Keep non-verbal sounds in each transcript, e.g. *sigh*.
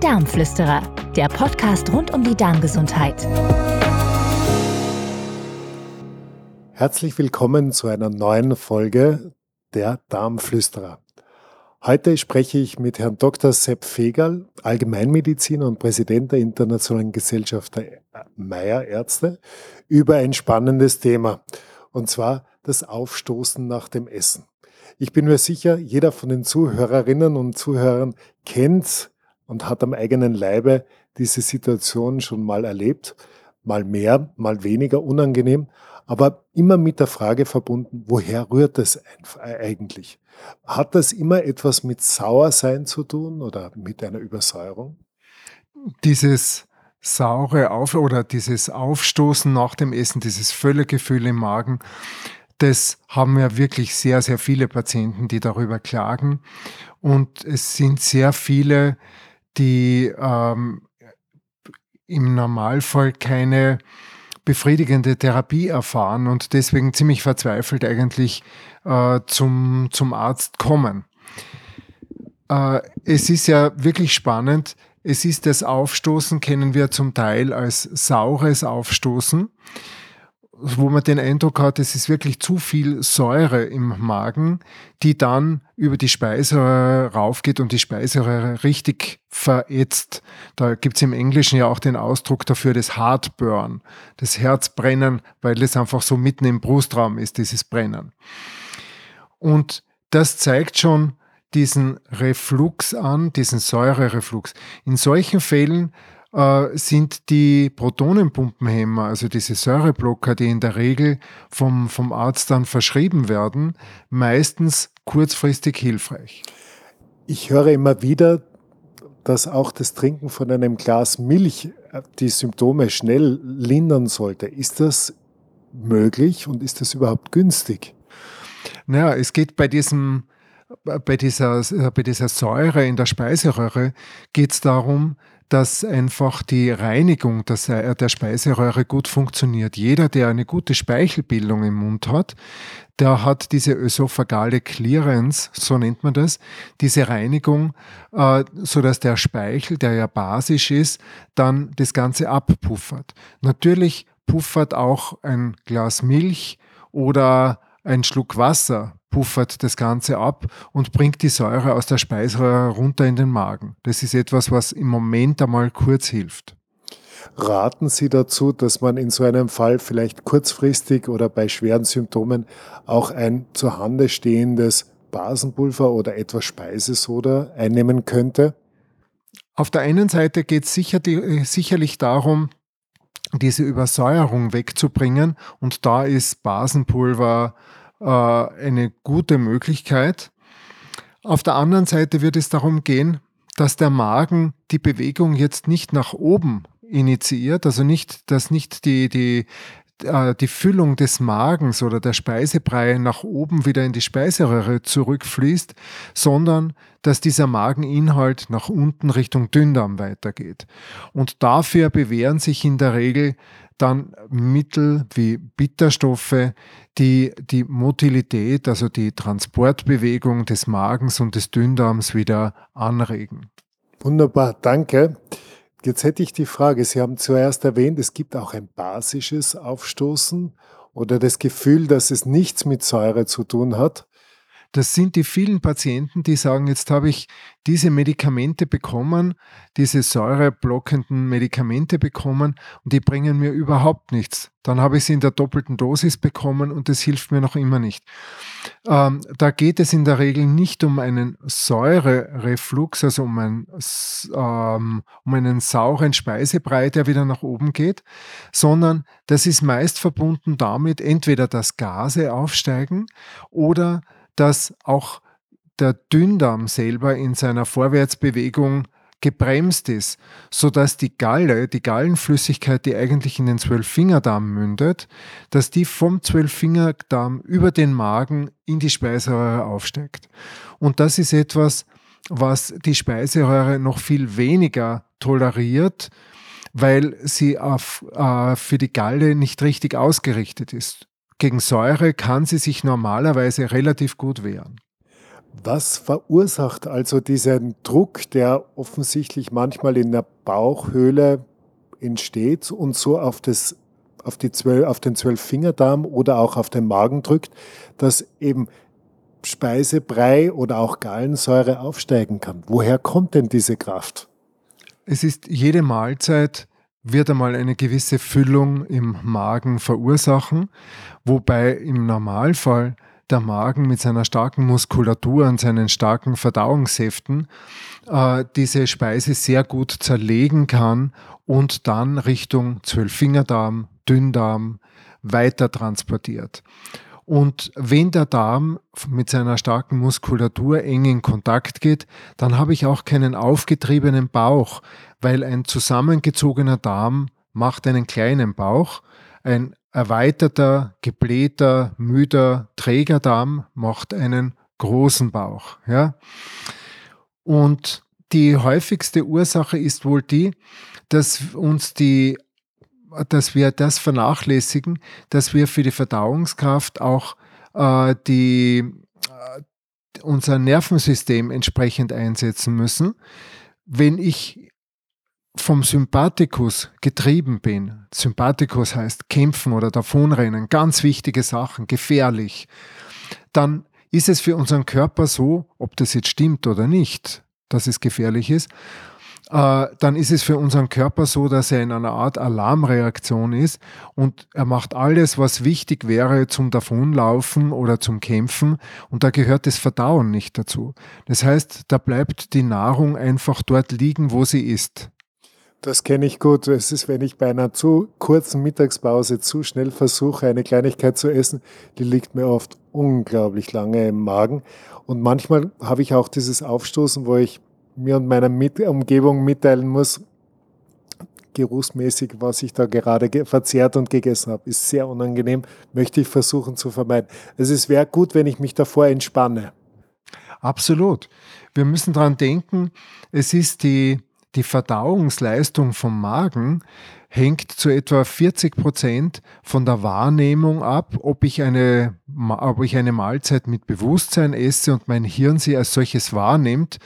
Darmflüsterer, der Podcast rund um die Darmgesundheit. Herzlich willkommen zu einer neuen Folge der Darmflüsterer. Heute spreche ich mit Herrn Dr. Sepp Fegerl, Allgemeinmediziner und Präsident der Internationalen Gesellschaft der Meyer Ärzte, über ein spannendes Thema, und zwar das Aufstoßen nach dem Essen. Ich bin mir sicher, jeder von den Zuhörerinnen und Zuhörern kennt und hat am eigenen Leibe diese Situation schon mal erlebt, mal mehr, mal weniger unangenehm, aber immer mit der Frage verbunden, woher rührt es eigentlich? Hat das immer etwas mit Sauersein zu tun oder mit einer Übersäuerung? Dieses saure Auf oder dieses Aufstoßen nach dem Essen, dieses Völlegefühl im Magen, das haben ja wirklich sehr, sehr viele Patienten, die darüber klagen. Und es sind sehr viele, die ähm, im Normalfall keine befriedigende Therapie erfahren und deswegen ziemlich verzweifelt eigentlich äh, zum, zum Arzt kommen. Äh, es ist ja wirklich spannend. Es ist das Aufstoßen, kennen wir zum Teil als saures Aufstoßen wo man den Eindruck hat, es ist wirklich zu viel Säure im Magen, die dann über die Speiseröhre raufgeht und die Speiseröhre richtig verätzt. Da gibt's im Englischen ja auch den Ausdruck dafür, das Heartburn, das Herzbrennen, weil es einfach so mitten im Brustraum ist, dieses Brennen. Und das zeigt schon diesen Reflux an, diesen Säurereflux. In solchen Fällen sind die Protonenpumpenhemmer, also diese Säureblocker, die in der Regel vom, vom Arzt dann verschrieben werden, meistens kurzfristig hilfreich. Ich höre immer wieder, dass auch das Trinken von einem Glas Milch äh, die Symptome schnell lindern sollte. Ist das möglich und ist das überhaupt günstig? Naja, es geht bei diesem bei dieser, bei dieser Säure in der Speiseröhre geht es darum, dass einfach die Reinigung der, der Speiseröhre gut funktioniert. Jeder, der eine gute Speichelbildung im Mund hat, der hat diese ösophagale Clearance, so nennt man das, diese Reinigung, äh, so dass der Speichel, der ja basisch ist, dann das Ganze abpuffert. Natürlich puffert auch ein Glas Milch oder ein Schluck Wasser puffert das Ganze ab und bringt die Säure aus der Speiseröhre runter in den Magen. Das ist etwas, was im Moment einmal kurz hilft. Raten Sie dazu, dass man in so einem Fall vielleicht kurzfristig oder bei schweren Symptomen auch ein zu Hande stehendes Basenpulver oder etwas Speisesoda einnehmen könnte? Auf der einen Seite geht es sicher sicherlich darum, diese Übersäuerung wegzubringen und da ist Basenpulver äh, eine gute Möglichkeit. Auf der anderen Seite wird es darum gehen, dass der Magen die Bewegung jetzt nicht nach oben initiiert, also nicht, dass nicht die, die, äh, die Füllung des Magens oder der Speisebrei nach oben wieder in die Speiseröhre zurückfließt, sondern dass dieser Mageninhalt nach unten Richtung Dünndarm weitergeht. Und dafür bewähren sich in der Regel dann Mittel wie Bitterstoffe, die die Motilität, also die Transportbewegung des Magens und des Dünndarms wieder anregen. Wunderbar, danke. Jetzt hätte ich die Frage, Sie haben zuerst erwähnt, es gibt auch ein basisches Aufstoßen oder das Gefühl, dass es nichts mit Säure zu tun hat. Das sind die vielen Patienten, die sagen, jetzt habe ich diese Medikamente bekommen, diese säureblockenden Medikamente bekommen und die bringen mir überhaupt nichts. Dann habe ich sie in der doppelten Dosis bekommen und das hilft mir noch immer nicht. Ähm, da geht es in der Regel nicht um einen Säurereflux, also um, ein, ähm, um einen sauren Speisebrei, der wieder nach oben geht, sondern das ist meist verbunden damit, entweder dass Gase aufsteigen oder dass auch der Dünndarm selber in seiner Vorwärtsbewegung gebremst ist, sodass die Galle, die Gallenflüssigkeit, die eigentlich in den Zwölffingerdarm mündet, dass die vom Zwölffingerdarm über den Magen in die Speiseröhre aufsteigt. Und das ist etwas, was die Speiseröhre noch viel weniger toleriert, weil sie auf, äh, für die Galle nicht richtig ausgerichtet ist. Gegen Säure kann sie sich normalerweise relativ gut wehren. Was verursacht also diesen Druck, der offensichtlich manchmal in der Bauchhöhle entsteht und so auf, das, auf, die zwölf, auf den Zwölffingerdarm oder auch auf den Magen drückt, dass eben Speisebrei oder auch Gallensäure aufsteigen kann? Woher kommt denn diese Kraft? Es ist jede Mahlzeit wird einmal eine gewisse Füllung im Magen verursachen, wobei im Normalfall der Magen mit seiner starken Muskulatur und seinen starken Verdauungssäften äh, diese Speise sehr gut zerlegen kann und dann Richtung Zwölffingerdarm, Dünndarm weiter transportiert. Und wenn der Darm mit seiner starken Muskulatur eng in Kontakt geht, dann habe ich auch keinen aufgetriebenen Bauch, weil ein zusammengezogener Darm macht einen kleinen Bauch, ein erweiterter, geblähter, müder, träger Darm macht einen großen Bauch. Ja? Und die häufigste Ursache ist wohl die, dass uns die dass wir das vernachlässigen, dass wir für die Verdauungskraft auch äh, die, äh, unser Nervensystem entsprechend einsetzen müssen. Wenn ich vom Sympathikus getrieben bin, Sympathikus heißt kämpfen oder davonrennen, ganz wichtige Sachen, gefährlich, dann ist es für unseren Körper so, ob das jetzt stimmt oder nicht, dass es gefährlich ist, äh, dann ist es für unseren Körper so, dass er in einer Art Alarmreaktion ist und er macht alles, was wichtig wäre zum Davonlaufen oder zum Kämpfen und da gehört das Verdauen nicht dazu. Das heißt, da bleibt die Nahrung einfach dort liegen, wo sie ist. Das kenne ich gut. Es ist, wenn ich bei einer zu kurzen Mittagspause zu schnell versuche, eine Kleinigkeit zu essen, die liegt mir oft unglaublich lange im Magen. Und manchmal habe ich auch dieses Aufstoßen, wo ich mir und meiner Mit Umgebung mitteilen muss, geruchsmäßig, was ich da gerade verzehrt und gegessen habe, ist sehr unangenehm, möchte ich versuchen zu vermeiden. Also es wäre gut, wenn ich mich davor entspanne. Absolut. Wir müssen daran denken, es ist die, die Verdauungsleistung vom Magen, hängt zu etwa 40 Prozent von der Wahrnehmung ab, ob ich, eine, ob ich eine Mahlzeit mit Bewusstsein esse und mein Hirn sie als solches wahrnimmt,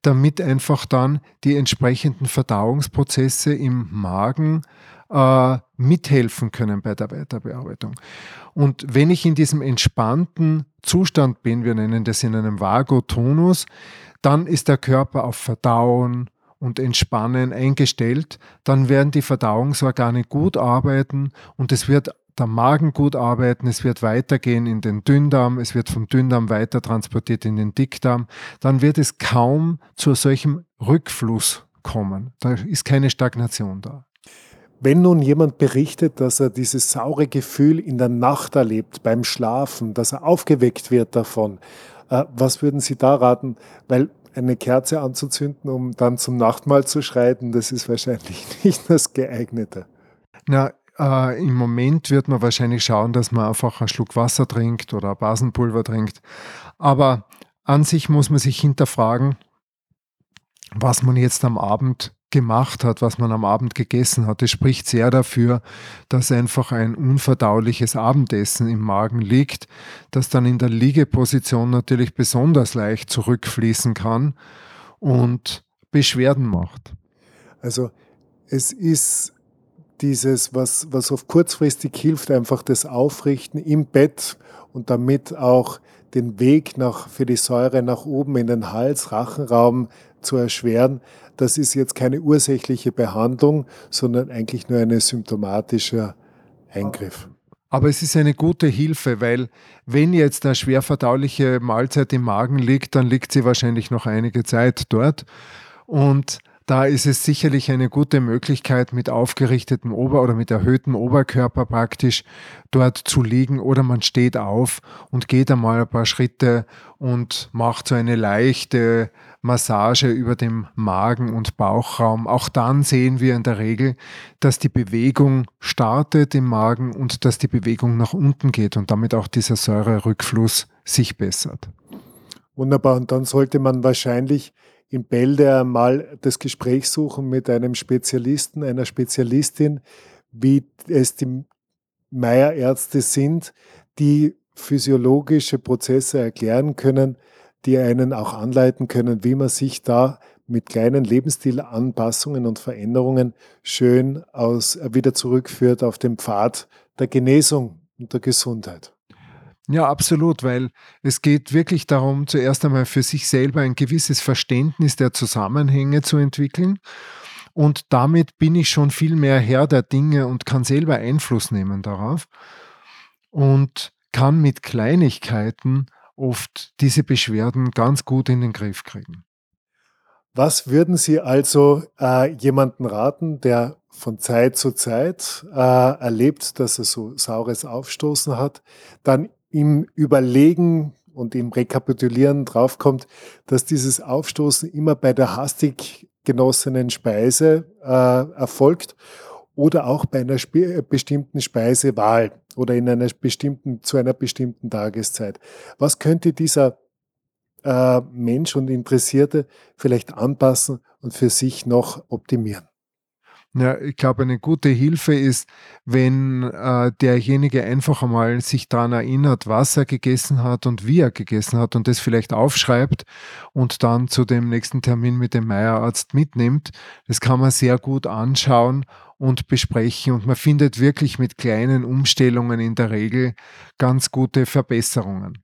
damit einfach dann die entsprechenden Verdauungsprozesse im Magen äh, mithelfen können bei der Weiterbearbeitung. Und wenn ich in diesem entspannten Zustand bin, wir nennen das in einem Vagotonus, dann ist der Körper auf Verdauen, und Entspannen eingestellt, dann werden die Verdauungsorgane gut arbeiten und es wird der Magen gut arbeiten, es wird weitergehen in den Dünndarm, es wird vom Dünndarm weiter transportiert in den Dickdarm, dann wird es kaum zu solchem Rückfluss kommen. Da ist keine Stagnation da. Wenn nun jemand berichtet, dass er dieses saure Gefühl in der Nacht erlebt, beim Schlafen, dass er aufgeweckt wird davon, äh, was würden Sie da raten? Weil eine Kerze anzuzünden, um dann zum Nachtmahl zu schreiten, das ist wahrscheinlich *laughs* nicht das geeignete. Na, äh, im Moment wird man wahrscheinlich schauen, dass man einfach einen Schluck Wasser trinkt oder Basenpulver trinkt. Aber an sich muss man sich hinterfragen, was man jetzt am Abend gemacht hat, was man am Abend gegessen hat. Es spricht sehr dafür, dass einfach ein unverdauliches Abendessen im Magen liegt, das dann in der Liegeposition natürlich besonders leicht zurückfließen kann und Beschwerden macht. Also es ist dieses, was, was oft kurzfristig hilft, einfach das Aufrichten im Bett und damit auch den Weg nach, für die Säure nach oben in den Hals, Rachenraum zu erschweren, das ist jetzt keine ursächliche Behandlung, sondern eigentlich nur ein symptomatischer Eingriff. Aber es ist eine gute Hilfe, weil wenn jetzt eine schwer verdauliche Mahlzeit im Magen liegt, dann liegt sie wahrscheinlich noch einige Zeit dort. Und da ist es sicherlich eine gute Möglichkeit, mit aufgerichtetem Ober- oder mit erhöhtem Oberkörper praktisch dort zu liegen oder man steht auf und geht einmal ein paar Schritte und macht so eine leichte Massage über dem Magen- und Bauchraum. Auch dann sehen wir in der Regel, dass die Bewegung startet im Magen und dass die Bewegung nach unten geht und damit auch dieser Säurerückfluss sich bessert. Wunderbar. Und dann sollte man wahrscheinlich in Bälde mal das Gespräch suchen mit einem Spezialisten, einer Spezialistin, wie es die Meierärzte sind, die physiologische Prozesse erklären können, die einen auch anleiten können, wie man sich da mit kleinen Lebensstilanpassungen und Veränderungen schön aus, wieder zurückführt auf den Pfad der Genesung und der Gesundheit. Ja, absolut, weil es geht wirklich darum, zuerst einmal für sich selber ein gewisses Verständnis der Zusammenhänge zu entwickeln. Und damit bin ich schon viel mehr Herr der Dinge und kann selber Einfluss nehmen darauf und kann mit Kleinigkeiten oft diese Beschwerden ganz gut in den Griff kriegen. Was würden Sie also äh, jemanden raten, der von Zeit zu Zeit äh, erlebt, dass er so saures Aufstoßen hat, dann im Überlegen und im Rekapitulieren draufkommt, dass dieses Aufstoßen immer bei der hastig genossenen Speise äh, erfolgt oder auch bei einer bestimmten Speisewahl oder in einer bestimmten, zu einer bestimmten Tageszeit. Was könnte dieser äh, Mensch und Interessierte vielleicht anpassen und für sich noch optimieren? Ja, ich glaube, eine gute Hilfe ist, wenn äh, derjenige einfach einmal sich daran erinnert, was er gegessen hat und wie er gegessen hat und das vielleicht aufschreibt und dann zu dem nächsten Termin mit dem Meierarzt mitnimmt. Das kann man sehr gut anschauen und besprechen und man findet wirklich mit kleinen Umstellungen in der Regel ganz gute Verbesserungen.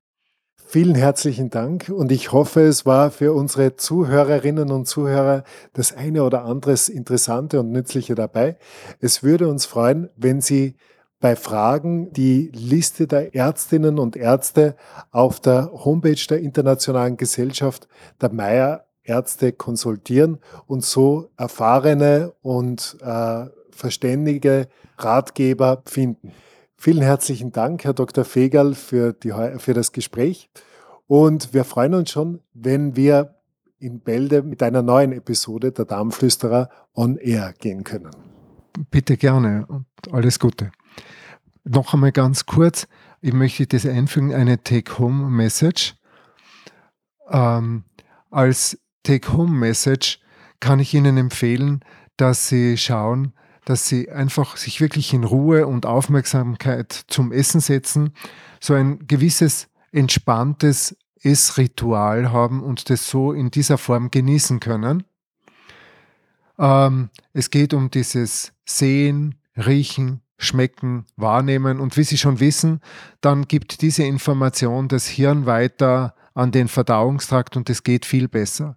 Vielen herzlichen Dank und ich hoffe, es war für unsere Zuhörerinnen und Zuhörer das eine oder andere Interessante und Nützliche dabei. Es würde uns freuen, wenn Sie bei Fragen die Liste der Ärztinnen und Ärzte auf der Homepage der Internationalen Gesellschaft der Meier Ärzte konsultieren und so erfahrene und äh, verständige Ratgeber finden. Vielen herzlichen Dank, Herr Dr. Fegal, für, die, für das Gespräch. Und wir freuen uns schon, wenn wir in Bälde mit einer neuen Episode der Darmflüsterer on Air gehen können. Bitte gerne und alles Gute. Noch einmal ganz kurz, ich möchte das einfügen, eine Take-Home-Message. Ähm, als Take-Home-Message kann ich Ihnen empfehlen, dass Sie schauen, dass sie einfach sich wirklich in Ruhe und Aufmerksamkeit zum Essen setzen, so ein gewisses entspanntes Essritual haben und das so in dieser Form genießen können. Ähm, es geht um dieses Sehen, Riechen, Schmecken, Wahrnehmen und wie Sie schon wissen, dann gibt diese Information das Hirn weiter an den Verdauungstrakt und es geht viel besser.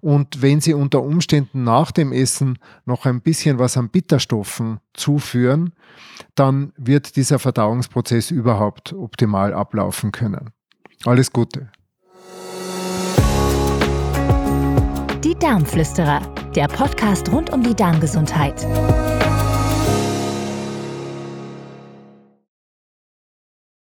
Und wenn Sie unter Umständen nach dem Essen noch ein bisschen was an Bitterstoffen zuführen, dann wird dieser Verdauungsprozess überhaupt optimal ablaufen können. Alles Gute. Die Darmflüsterer, der Podcast rund um die Darmgesundheit.